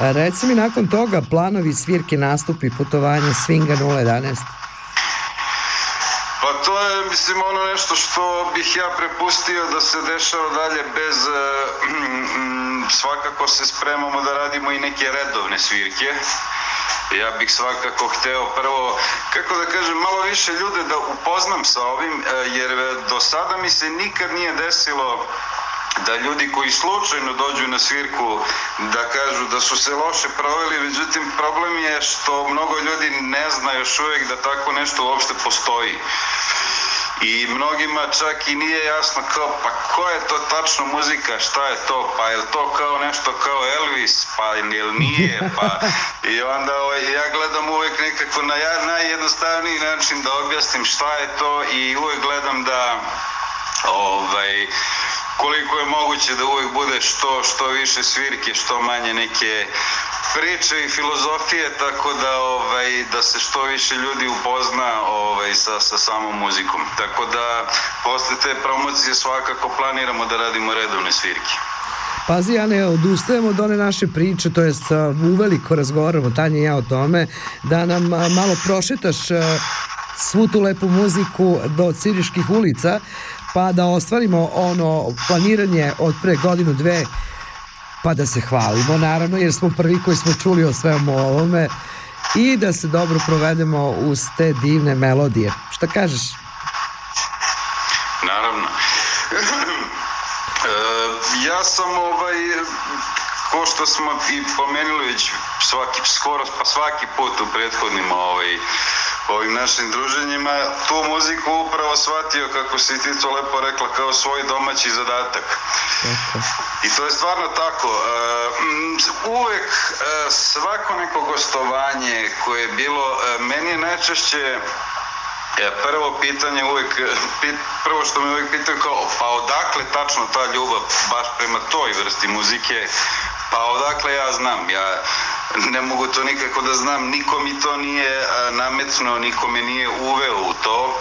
Reci mi nakon toga planovi, svirke, nastupi, putovanja, Svinga 011. Pa to je, mislim, ono nešto što bih ja prepustio da se dešava dalje bez, e, svakako se spremamo da radimo i neke redovne svirke. Ja bih svakako hteo prvo, kako da kažem, malo više ljude da upoznam sa ovim, e, jer do sada mi se nikad nije desilo da ljudi koji slučajno dođu na svirku da kažu da su se loše proveli, međutim problem je što mnogo ljudi ne zna još uvek da tako nešto uopšte postoji. I mnogima čak i nije jasno kao pa ko je to tačno muzika, šta je to, pa je to kao nešto kao Elvis, pa ili nije, pa i onda ovaj, ja gledam uvek nekako na najjednostavniji način da objasnim šta je to i uvek gledam da ovaj, koliko je moguće da uvek bude što, što više svirke, što manje neke priče i filozofije tako da ovaj da se što više ljudi upozna ovaj sa sa samom muzikom. Tako da posle te promocije svakako planiramo da radimo redovne svirke. Pazi, ja ne odustajem od one naše priče, to jest uveliko razgovaramo, Tanja i ja o tome, da nam malo prošetaš svu tu lepu muziku do Ciriških ulica, pa da ostvarimo ono planiranje od pre godinu, dve, pa da se hvalimo naravno jer smo prvi koji smo čuli o svemu ovome i da se dobro provedemo uz te divne melodije. Šta kažeš? Naravno. e, ja sam ovaj ko što smo i pomenuli već svaki, skoro pa svaki put u prethodnim ovaj, ovim našim druženjima tu muziku upravo shvatio kako si ti to lepo rekla kao svoj domaći zadatak. I to je stvarno tako. Uh, uvek uh, svako neko gostovanje koje je bilo, uh, meni je najčešće prvo pitanje uvek, prvo što me uvek pitaju kao, pa odakle tačno ta ljubav baš prema toj vrsti muzike, pa odakle ja znam, ja ne mogu to nikako da znam, niko mi to nije nametno, niko me nije uveo u to.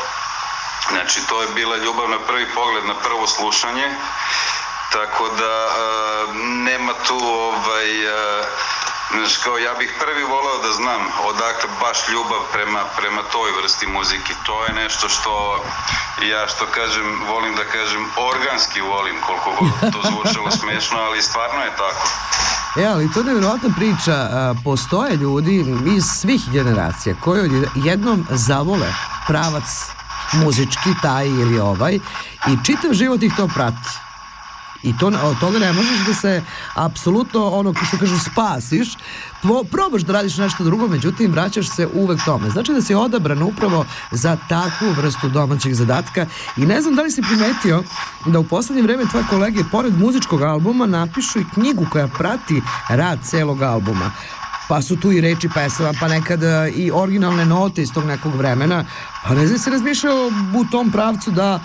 Znači, to je bila ljubav na prvi pogled, na prvo slušanje. Tako da nema tu ovaj Znaš, kao ja bih prvi voleo da znam odakle baš ljubav prema, prema toj vrsti muzike. To je nešto što ja što kažem, volim da kažem organski volim, koliko to zvučalo smešno, ali stvarno je tako. E, ali to je nevjerojatna priča. Postoje ljudi iz svih generacija koji jednom zavole pravac muzički, taj ili ovaj, i čitav život ih to prati. I to, od toga ne možeš da se apsolutno, ono, što kažu, spasiš, probaš da radiš nešto drugo, međutim, vraćaš se uvek tome. Znači da si odabran upravo za takvu vrstu domaćeg zadatka. I ne znam da li si primetio da u poslednje vreme tvoje kolege, pored muzičkog albuma, napišu i knjigu koja prati rad celog albuma pa su tu i reči pesama, pa nekad i originalne note iz tog nekog vremena, pa ne znam se razmišljao u tom pravcu da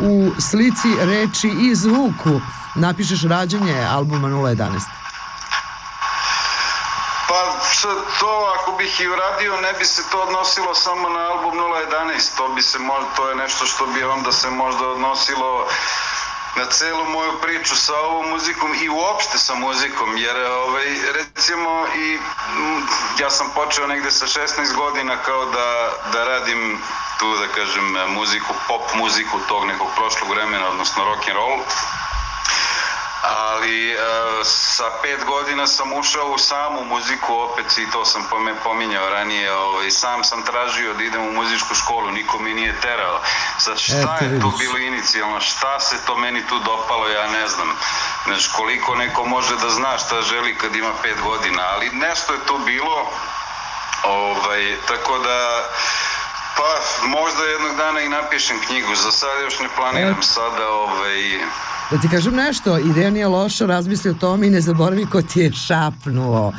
u slici reči i zvuku napišeš rađanje albuma 011? Pa to ako bih i uradio ne bi se to odnosilo samo na album 011, to bi se možda, to je nešto što bi onda se možda odnosilo na celu moju priču sa ovom muzikom i uopšte sa muzikom, jer ovaj, recimo i ja sam počeo negde sa 16 godina kao da, da radim tu da kažem muziku, pop muziku tog nekog prošlog vremena, odnosno rock and roll ali e, sa pet godina sam ušao u samu muziku opet i to sam pome pominjao ranije ovaj, sam sam tražio da idem u muzičku školu niko mi nije terao. Sad šta je tu bilo inicijalno? Šta se to meni tu dopalo ja ne znam. Znači koliko neko može da zna šta želi kad ima pet godina ali nešto je tu bilo ovaj, tako da Pa, možda jednog dana i napišem knjigu, za sada još ne planiram sada, ovaj, Da ti kažem nešto, ideja nije loša, razmisli o tome i ne zaboravi ko ti je šapnuo.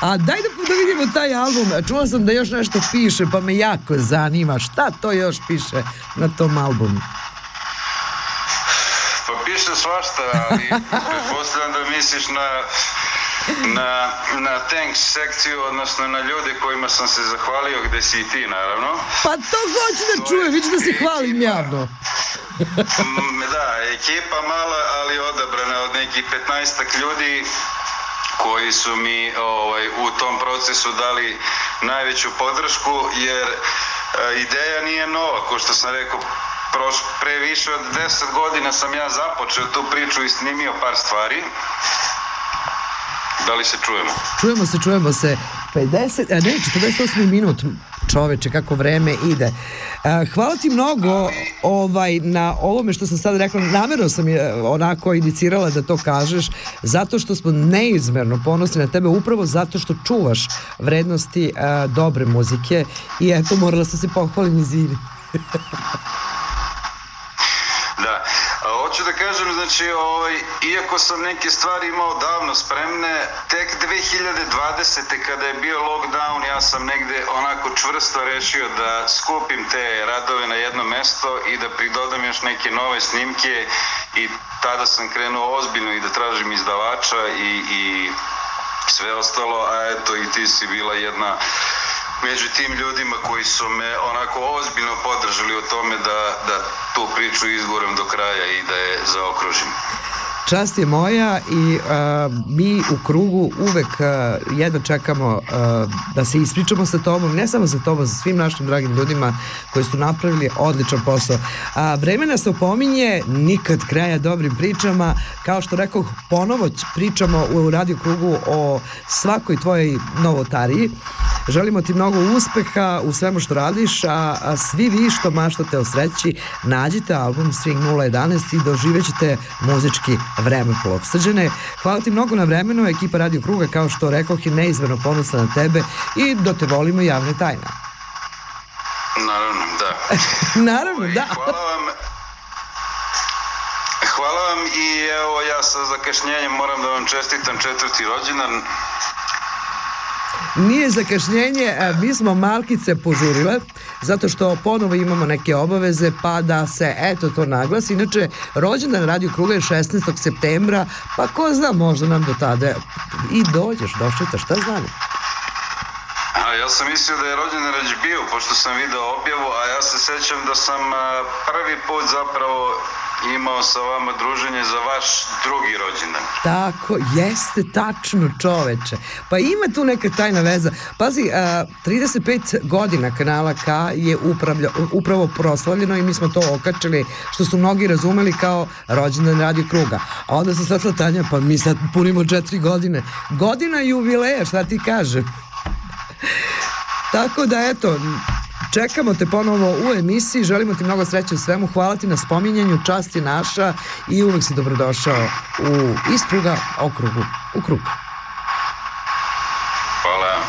A daj da, da vidimo taj album. Čula sam da još nešto piše, pa me jako zanima. Šta to još piše na tom albumu? Pa piše svašta, ali pretpostavljam da misliš na na, na thanks sekciju, odnosno na ljude kojima sam se zahvalio, gde si i ti, naravno. Pa to hoću da čujem, vidiš da se hvalim javno. Mm, da, ekipa mala, ali odabrana od nekih 15 ljudi koji su mi ovaj, u tom procesu dali najveću podršku, jer e, ideja nije nova, ko što sam rekao, proš, pre više od 10 godina sam ja započeo tu priču i snimio par stvari. Da li se čujemo? Čujemo se, čujemo se. 50, a ne, 48 minut čoveče, kako vreme ide. Hvala ti mnogo ovaj, na ovome što sam sad rekla. Namerno sam je onako inicirala da to kažeš, zato što smo neizmerno ponosni na tebe, upravo zato što čuvaš vrednosti a, dobre muzike i eto, morala sam se pohvalim izvini. Hoću da kažem, znači, ovaj, iako sam neke stvari imao davno spremne, tek 2020. kada je bio lockdown, ja sam negde onako čvrsto rešio da skupim te radove na jedno mesto i da pridodam još neke nove snimke i tada sam krenuo ozbiljno i da tražim izdavača i, i sve ostalo, a eto i ti si bila jedna među tim ljudima koji su me onako ozbiljno podržali u tome da, da tu priču izgurem do kraja i da je zaokružim. Čast je moja i uh, mi u krugu uvek uh, jedno čekamo uh, da se ispričamo sa tobom, ne samo sa tobom, sa svim našim dragim ljudima koji su napravili odličan posao. A vremena se opominje, nikad kraja dobrim pričama, kao što rekao, ponovo pričamo u radio krugu o svakoj tvojoj novotariji. Želimo ti mnogo uspeha u svemu što radiš, a, a svi vi što maštate o sreći, nađite album Swing 011 i doživećete muzički vremeplov. Srđane, hvala ti mnogo na vremenu, ekipa Radio Kruga, kao što rekoh, je neizmjerno ponosna na tebe i da te volimo javne tajne. Naravno, da. Naravno, da. Hvala vam. Hvala vam i evo ja sa zakašnjenjem moram da vam čestitam četvrti rođendan. Nije zakašnjenje, mi smo malkice požurile, zato što ponovo imamo neke obaveze, pa da se eto to naglasi. Inače, rođendan Radio Kruga je 16. septembra, pa ko zna, možda nam do tada i dođeš, došeta, šta znam. A ja sam mislio da je rođendan već bio, pošto sam video objavu, a ja se sećam da sam prvi put zapravo imao sa vama druženje za vaš drugi rođendan. Tako, jeste tačno čoveče. Pa ima tu neka tajna veza. Pazi, a, 35 godina kanala K je upravlja, upravo proslavljeno i mi smo to okačili, što su mnogi razumeli kao rođendan radio kruga. A onda sam svetla Tanja, pa mi sad punimo četiri godine. Godina jubileja, šta ti kažem? Tako da, eto, Čekamo te ponovo u emisiji, želimo ti mnogo sreće u svemu, hvala ti na spominjanju, čast je naša i uvek si dobrodošao u ispruga okrugu, u krugu. Hvala.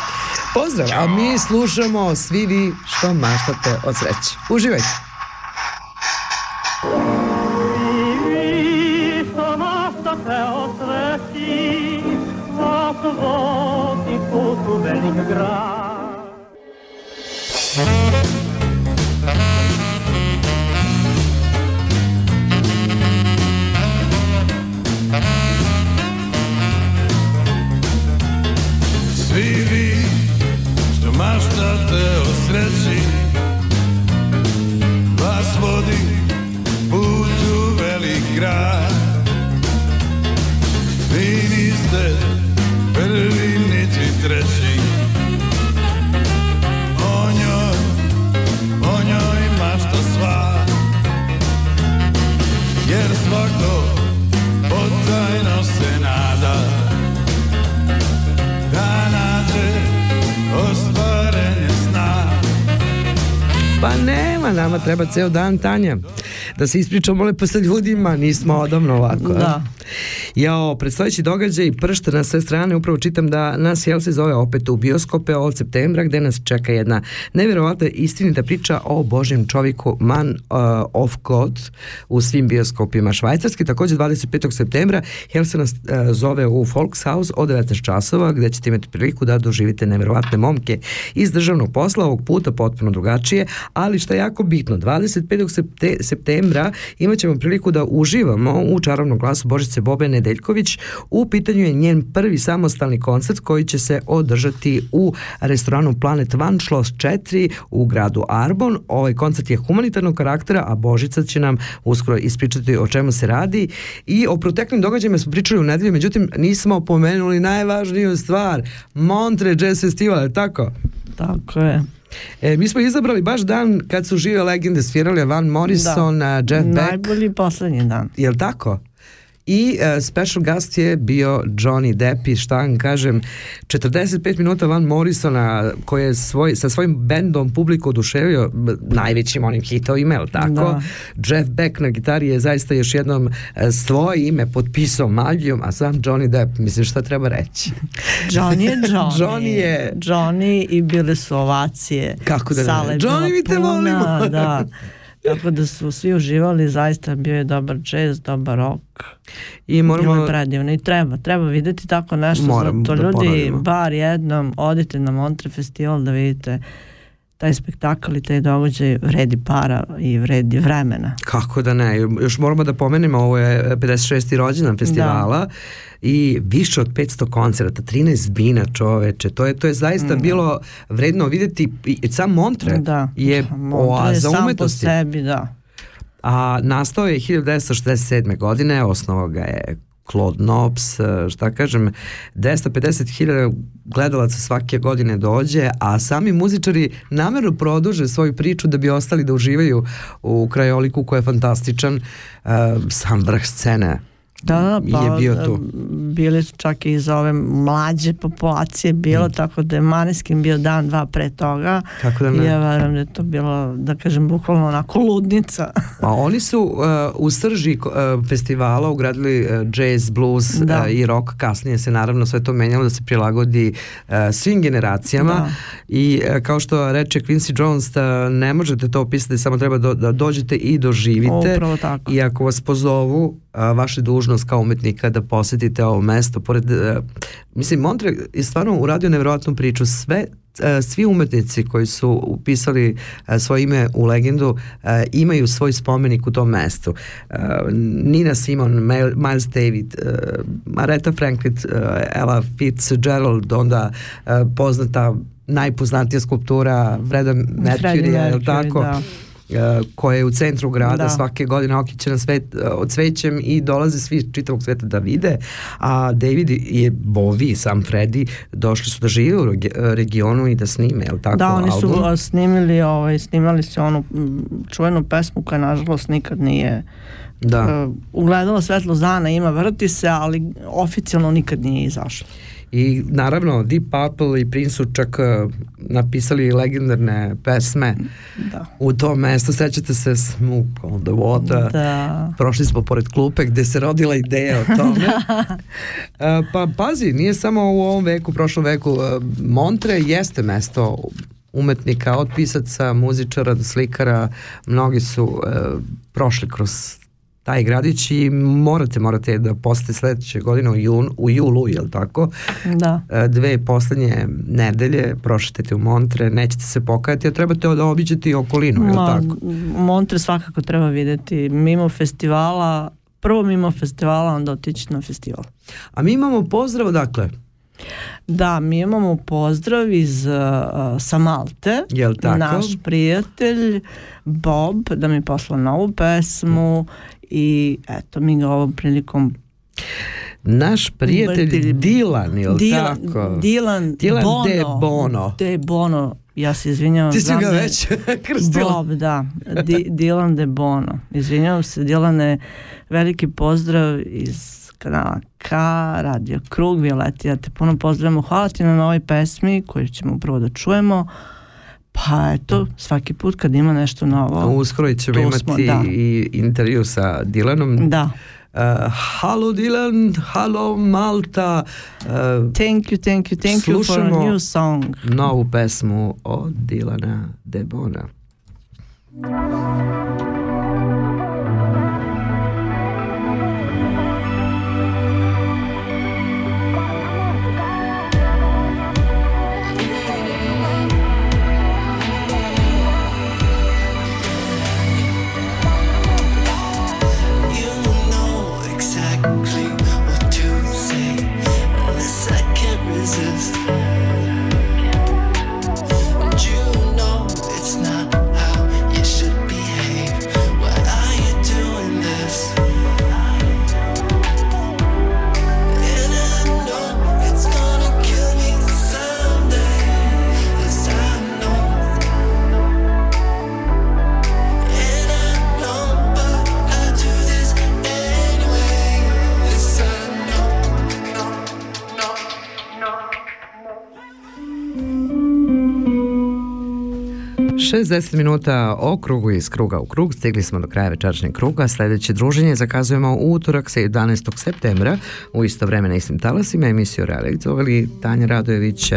Pozdrav, a mi slušamo svi vi što maštate od sreće. Uživajte. od sreći, vas vodi put u velik grad. Nama treba ceo dan, Tanja. Da se ispričamo lepo sa ljudima, nismo odavno ovako. Da. Jao, predstojeći događaj pršta na sve strane, upravo čitam da nas jel se zove opet u bioskope od septembra, gde nas čeka jedna nevjerovatna istinita priča o Božjem čovjeku Man uh, of God u svim bioskopima švajcarski. Takođe 25. septembra Hel se nas uh, zove u Volkshaus od 19 časova, gde ćete imati priliku da doživite nevjerovatne momke iz državnog posla, ovog puta potpuno drugačije, ali što je jako bitno, 25. septembra imat ćemo priliku da uživamo u čarovnom glasu Božice pevačice Bobe Nedeljković. U pitanju je njen prvi samostalni koncert koji će se održati u restoranu Planet One Schloss 4 u gradu Arbon. Ovaj koncert je humanitarnog karaktera, a Božica će nam uskoro ispričati o čemu se radi i o proteklim događajima smo pričali u nedelju, međutim nismo pomenuli najvažniju stvar, Montre Jazz Festival, je tako? Tako je. E, mi smo izabrali baš dan kad su žive legende svirali Van Morrison, da. Jeff Beck. Najbolji poslednji dan. Jel tako? I uh, special guest je bio Johnny Depp i šta vam kažem 45 minuta Van Morrisona koji je svoj, sa svojim bendom publiku oduševio najvećim onim hitovima, je tako? Da. Jeff Beck na gitari je zaista još jednom uh, svoje ime potpisao maljom, a sam Johnny Depp, mislim šta treba reći? Johnny je Johnny. Johnny je... Johnny i bile su ovacije. Kako da ne? Johnny mi te volimo. da. Tako da su svi uživali, zaista bio je dobar jazz, dobar rock. I moramo... Bilo je predivno i treba, treba videti tako nešto. Moram to da ljudi, ponovimo. bar jednom, odite na Montre Festival da vidite taj spektakl i taj događaj vredi para i vredi vremena. Kako da ne, još moramo da pomenemo, ovo je 56. rođendan festivala da. i više od 500 koncerta, 13 bina čoveče, to je, to je zaista mm. bilo vredno videti, sam Montre da. je oaza sam umetnosti. po sebi, da. A nastao je 1967. godine, osnovo ga je Claude Nobs, e, šta kažem, 250.000 gledalaca svake godine dođe, a sami muzičari namerno produže svoju priču da bi ostali da uživaju u krajoliku koji je fantastičan, uh, sam vrh scene Da, pa, je bio tu. Bili su čak i za ove mlađe populacije bilo, mm. tako da je Maneskin bio dan, dva pre toga. Kako da ne? I ja verujem da je to bilo, da kažem, bukvalno onako ludnica. Pa oni su uh, u srži uh, festivala ugradili uh, jazz, blues da. uh, i rock. Kasnije se naravno sve to menjalo da se prilagodi uh, svim generacijama da. i uh, kao što reče Quincy Jones da ne možete to opisati, samo treba do, da dođete i doživite. Upravo tako. I ako vas pozovu, a, vaša dužnost kao umetnika da posetite ovo mesto. Pored, a, e, mislim, Montre je stvarno uradio nevjerojatnu priču. Sve e, svi umetnici koji su upisali e, svoje ime u legendu imaju svoj spomenik u tom mestu. Nina Simon, Miles David, Aretha Franklin, Ella Fitzgerald, onda poznata najpoznatija skulptura Freda Mercury, je li tako? Da koja je u centru grada da. svake godine okićena svet, e, od svećem i dolaze svi čitavog sveta da vide, a David je Bovi sam Freddy došli su da žive u regionu i da snime, je li tako? Da, oni album? su snimili, ovaj, snimali su onu čuvenu pesmu koja nažalost nikad nije da. Uh, ugledala svetlo dana, ima vrti se, ali oficijalno nikad nije izašla. I naravno Deep Purple i Prince su čak uh, napisali legendarne pesme da. u tom mestu. Sećate se Smoke on the Water. Da. Prošli smo pored klupe gde se rodila ideja o tome. da. uh, pa pazi, nije samo u ovom veku, prošlom veku. Uh, Montre jeste mesto umetnika, od pisaca, muzičara do slikara. Mnogi su uh, prošli kroz taj gradić i morate, morate da posete sledeće godine u, jun, u julu, jel tako? Da. E, dve poslednje nedelje prošetate u Montre, nećete se pokajati, a trebate da obiđete i okolinu, jel tako? Montre svakako treba videti. Mimo festivala, prvo mimo festivala, onda otići na festival. A mi imamo pozdrav, dakle, Da, mi imamo pozdrav iz uh, sa Malte. Jel tako? Naš prijatelj Bob da mi posla novu pesmu i eto mi ga ovom prilikom Naš prijatelj Dilan, je li tako? Dilan, Dilan Bono. De Bono. De Bono, ja se izvinjavam. Ti si ga već krstila. Bob, da. Di, Dilan De Bono. Izvinjavam se, Dilane, veliki pozdrav iz kanala K, Radio Krug, Violeti, ja te puno pozdravljamo. Hvala ti na novoj pesmi koju ćemo upravo da čujemo. Pa eto, svaki put kad ima nešto novo. Uskoro ćemo imati smo, da. i intervju sa Dilanom. Da. Uh, halo Dilan, halo Malta. Uh, thank you, thank you, thank you for a new song. novu pesmu od Dilana Debona. exactly 60 minuta o krugu iz kruga u krug. Stigli smo do kraja večerašnjeg kruga. Sljedeće druženje zakazujemo u utorak 11. septembra u isto vreme na istim talasima. Emisiju realizovali Tanja Radojević,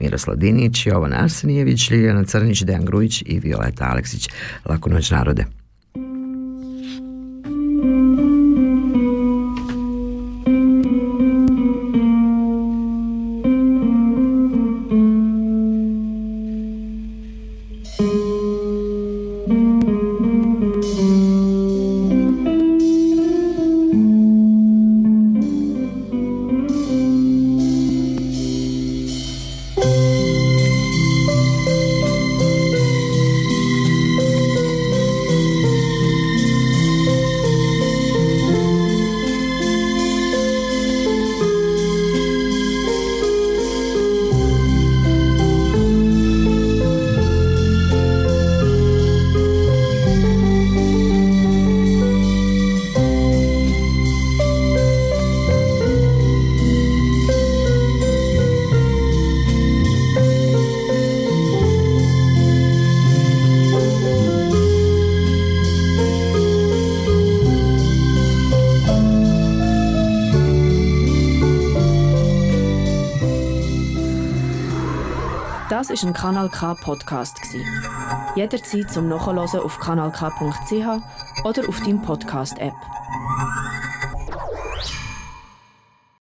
Miroslav Dinić, Jovan Arsenijević, Ljiljana Crnić, Dejan Grujić i Violeta Aleksić. Lako noć narode. Podcast Jederzeit zum Nachhören auf kanalk.ch oder auf deinem Podcast App.